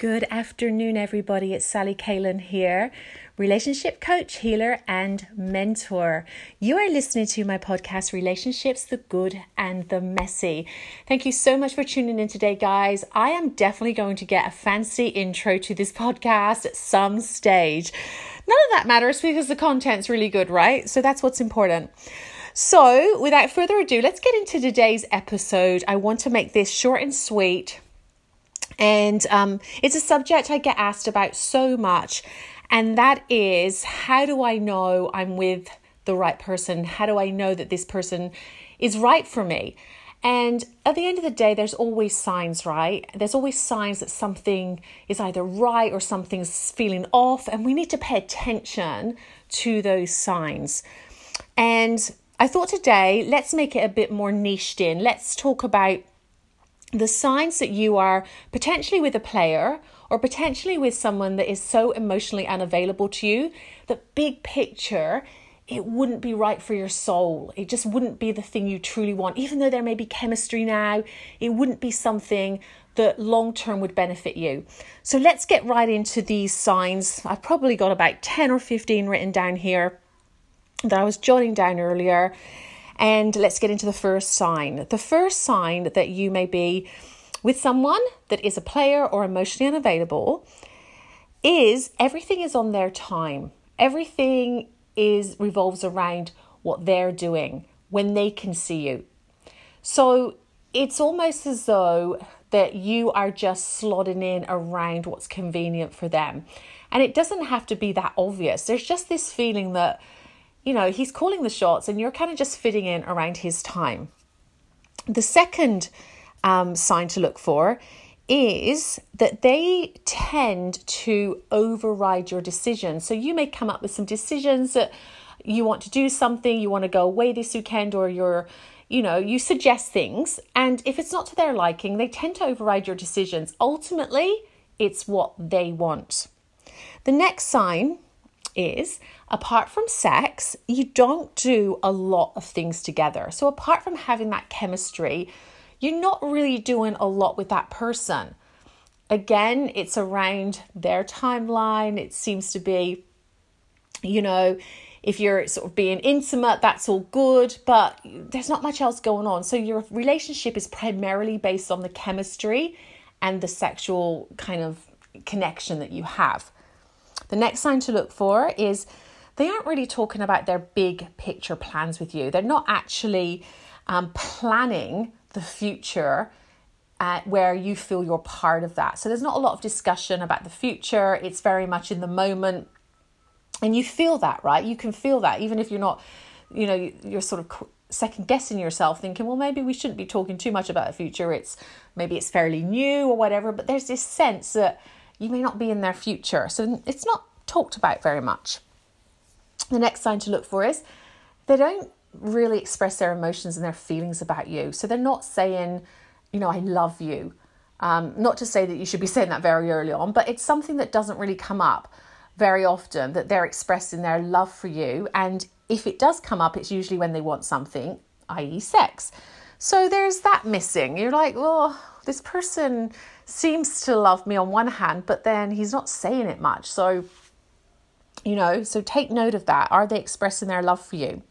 Good afternoon, everybody. It's Sally Kalen here, relationship coach, healer, and mentor. You are listening to my podcast, Relationships the Good and the Messy. Thank you so much for tuning in today, guys. I am definitely going to get a fancy intro to this podcast at some stage. None of that matters because the content's really good, right? So that's what's important. So, without further ado, let's get into today's episode. I want to make this short and sweet and um, it's a subject I get asked about so much. And that is how do I know I'm with the right person? How do I know that this person is right for me? And at the end of the day, there's always signs, right? There's always signs that something is either right or something's feeling off, and we need to pay attention to those signs. And I thought today, let's make it a bit more niched in. Let's talk about the signs that you are potentially with a player or potentially with someone that is so emotionally unavailable to you that big picture it wouldn't be right for your soul. It just wouldn't be the thing you truly want. Even though there may be chemistry now, it wouldn't be something that long term would benefit you. So let's get right into these signs. I've probably got about 10 or 15 written down here that I was jotting down earlier. And let's get into the first sign. The first sign that you may be with someone that is a player or emotionally unavailable is everything is on their time. Everything is revolves around what they're doing when they can see you. So it's almost as though that you are just slotting in around what's convenient for them. And it doesn't have to be that obvious. There's just this feeling that you know, he's calling the shots and you're kind of just fitting in around his time. The second um, sign to look for is that they tend to override your decisions. So you may come up with some decisions that you want to do something, you want to go away this weekend, or you're, you know, you suggest things. And if it's not to their liking, they tend to override your decisions. Ultimately, it's what they want. The next sign is apart from sex, you don't do a lot of things together. So, apart from having that chemistry, you're not really doing a lot with that person. Again, it's around their timeline. It seems to be, you know, if you're sort of being intimate, that's all good, but there's not much else going on. So, your relationship is primarily based on the chemistry and the sexual kind of connection that you have. The next sign to look for is they aren't really talking about their big picture plans with you. They're not actually um, planning the future uh, where you feel you're part of that. So there's not a lot of discussion about the future. It's very much in the moment. And you feel that, right? You can feel that, even if you're not, you know, you're sort of second guessing yourself, thinking, well, maybe we shouldn't be talking too much about the future. It's maybe it's fairly new or whatever. But there's this sense that you may not be in their future. So it's not talked about very much. The next sign to look for is they don't really express their emotions and their feelings about you. So they're not saying, you know, I love you. Um, not to say that you should be saying that very early on, but it's something that doesn't really come up very often that they're expressing their love for you. And if it does come up, it's usually when they want something, i.e., sex. So there's that missing. You're like, well, this person seems to love me on one hand, but then he's not saying it much. So, you know, so take note of that. Are they expressing their love for you?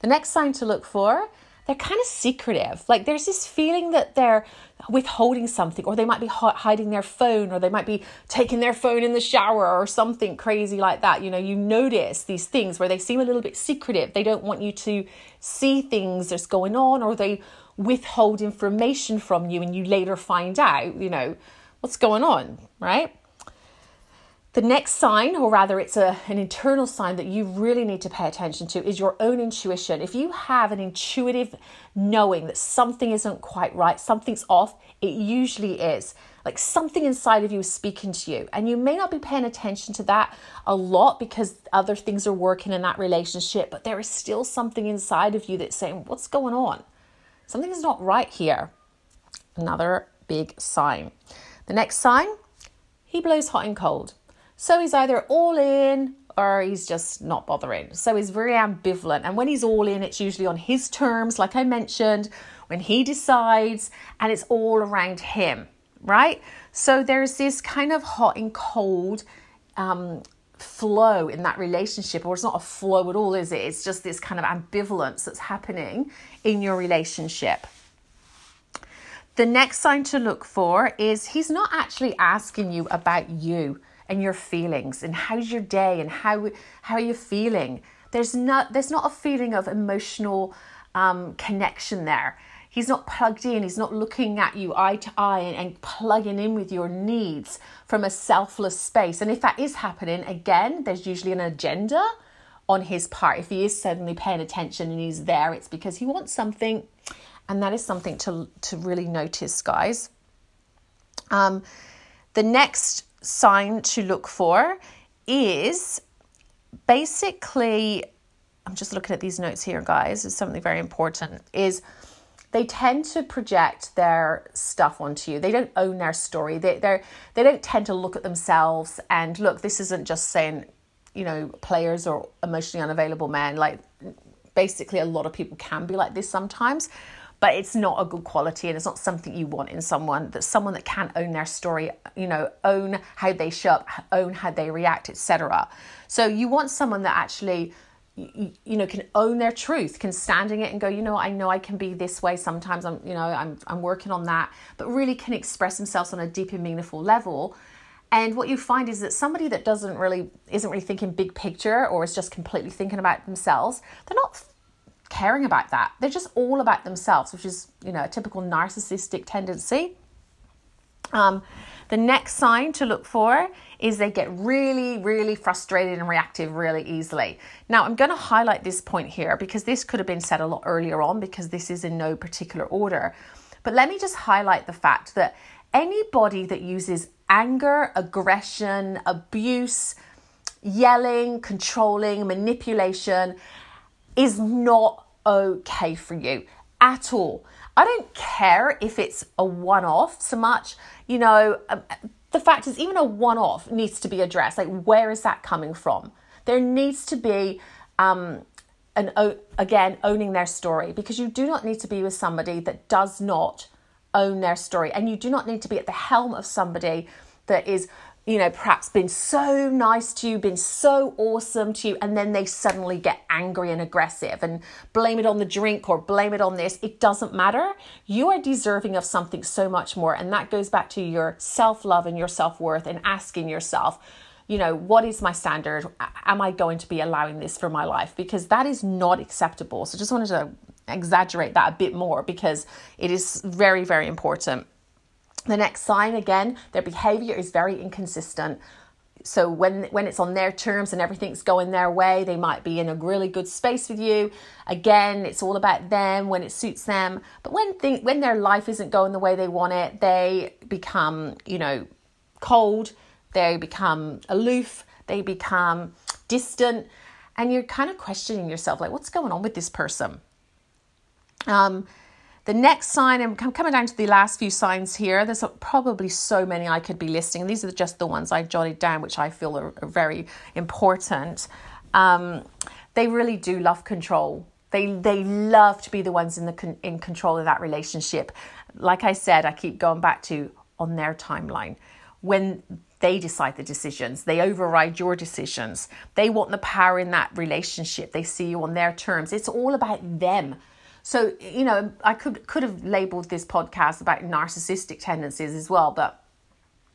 The next sign to look for, they're kind of secretive. Like there's this feeling that they're withholding something, or they might be hiding their phone, or they might be taking their phone in the shower, or something crazy like that. You know, you notice these things where they seem a little bit secretive. They don't want you to see things that's going on, or they withhold information from you and you later find out, you know, what's going on, right? The next sign, or rather, it's a, an internal sign that you really need to pay attention to, is your own intuition. If you have an intuitive knowing that something isn't quite right, something's off, it usually is. Like something inside of you is speaking to you. And you may not be paying attention to that a lot because other things are working in that relationship, but there is still something inside of you that's saying, What's going on? Something is not right here. Another big sign. The next sign, he blows hot and cold. So he's either all in or he's just not bothering. So he's very ambivalent. And when he's all in, it's usually on his terms, like I mentioned, when he decides, and it's all around him. right? So there's this kind of hot and cold um, flow in that relationship, or it's not a flow at all, is it? It's just this kind of ambivalence that's happening in your relationship. The next sign to look for is he's not actually asking you about you and your feelings and how's your day and how how are you feeling. There's not there's not a feeling of emotional um, connection there. He's not plugged in, he's not looking at you eye to eye and, and plugging in with your needs from a selfless space. And if that is happening, again, there's usually an agenda on his part. If he is suddenly paying attention and he's there, it's because he wants something. And that is something to, to really notice, guys. Um, the next sign to look for is basically, I'm just looking at these notes here, guys, it's something very important, is they tend to project their stuff onto you. They don't own their story. They they they don't tend to look at themselves and look. This isn't just saying, you know, players or emotionally unavailable men. Like basically, a lot of people can be like this sometimes, but it's not a good quality and it's not something you want in someone. That someone that can own their story, you know, own how they show up, own how they react, etc. So you want someone that actually you, you, know can own their truth can stand in it and go you know i know i can be this way sometimes i'm you know i'm i'm working on that but really can express themselves on a deep and meaningful level and what you find is that somebody that doesn't really isn't really thinking big picture or is just completely thinking about themselves they're not caring about that they're just all about themselves which is you know a typical narcissistic tendency um, the next sign to look for is they get really, really frustrated and reactive really easily. Now, I'm going to highlight this point here because this could have been said a lot earlier on because this is in no particular order. But let me just highlight the fact that anybody that uses anger, aggression, abuse, yelling, controlling, manipulation is not okay for you at all. I don't care if it's a one off so much, you know, um, the fact is, even a one off needs to be addressed. Like, where is that coming from? There needs to be, um, an, again, owning their story because you do not need to be with somebody that does not own their story. And you do not need to be at the helm of somebody that is you know, perhaps been so nice to you, been so awesome to you, and then they suddenly get angry and aggressive and blame it on the drink or blame it on this. It doesn't matter. You are deserving of something so much more. And that goes back to your self love and your self worth and asking yourself, you know, what is my standard? Am I going to be allowing this for my life? Because that is not acceptable. So just wanted to exaggerate that a bit more because it is very, very important. The next sign again, their behavior is very inconsistent. So when when it's on their terms and everything's going their way, they might be in a really good space with you. Again, it's all about them when it suits them. But when when their life isn't going the way they want it, they become, you know, cold, they become aloof, they become distant, and you're kind of questioning yourself like what's going on with this person? Um the next sign, I'm coming down to the last few signs here. There's probably so many I could be listing. These are just the ones I jotted down, which I feel are, are very important. Um, they really do love control. They they love to be the ones in the con- in control of that relationship. Like I said, I keep going back to on their timeline when they decide the decisions. They override your decisions. They want the power in that relationship. They see you on their terms. It's all about them so, you know, I could could have labeled this podcast about narcissistic tendencies as well, but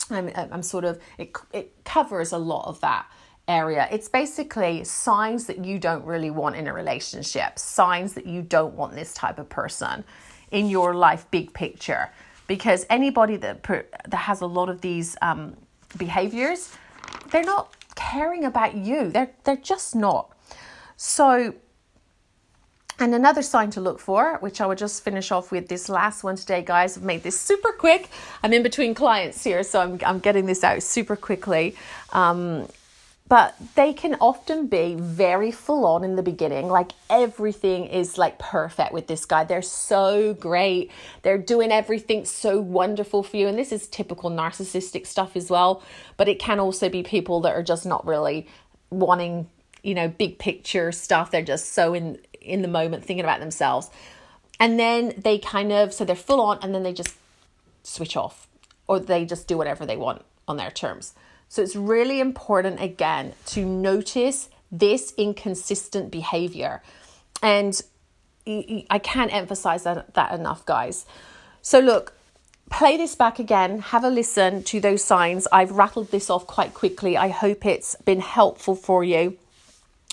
I'm, I'm sort of, it, it covers a lot of that area. It's basically signs that you don't really want in a relationship, signs that you don't want this type of person in your life, big picture. Because anybody that that has a lot of these um, behaviors, they're not caring about you. They're they're just not. So and another sign to look for, which I will just finish off with this last one today, guys. I've made this super quick. I'm in between clients here, so I'm, I'm getting this out super quickly. Um, but they can often be very full on in the beginning. Like everything is like perfect with this guy. They're so great. They're doing everything so wonderful for you. And this is typical narcissistic stuff as well. But it can also be people that are just not really wanting, you know, big picture stuff. They're just so in in the moment thinking about themselves. And then they kind of, so they're full on and then they just switch off. or they just do whatever they want on their terms. So it's really important again to notice this inconsistent behavior. And I can't emphasize that, that enough, guys. So, look, play this back again, have a listen to those signs. I've rattled this off quite quickly. I hope it's been helpful for you.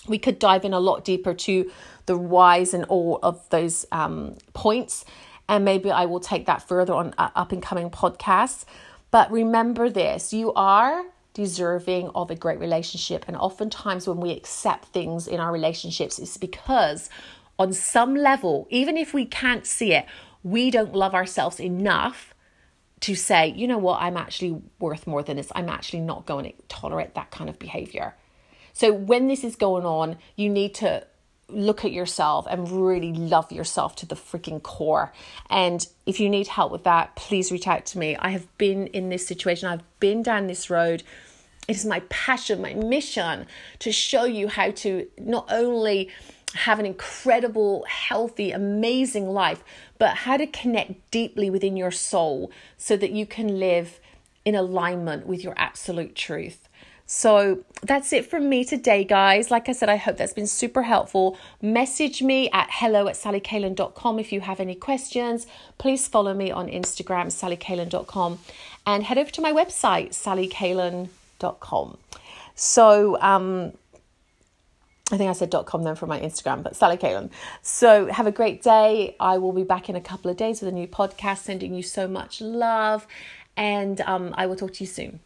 We could dive in a lot deeper to the whys and all of those um, points, and maybe I will take that further on uh, up and coming podcasts. But remember this you are deserving of a great relationship. And oftentimes, when we accept things in our relationships, it's because on some level, even if we can't see it, we don't love ourselves enough to say, you know what, I'm actually worth more than this. I'm actually not going to tolerate that kind of behavior. So when this is going on, you need to look at yourself and really love yourself to the freaking core. And if you need help with that, please reach out to me. I have been in this situation, I've been down this road. It is my passion, my mission to show you how to not only have an incredible, healthy, amazing life, but how to connect deeply within your soul so that you can live in alignment with your absolute truth. So that's it from me today, guys. Like I said, I hope that's been super helpful. Message me at hello at sallycalen.com if you have any questions. Please follow me on Instagram, sallycalen.com, and head over to my website, sallycalen.com. So, um, I think I said .com then for my Instagram, but Sally Kalen. So have a great day. I will be back in a couple of days with a new podcast, sending you so much love, and um, I will talk to you soon.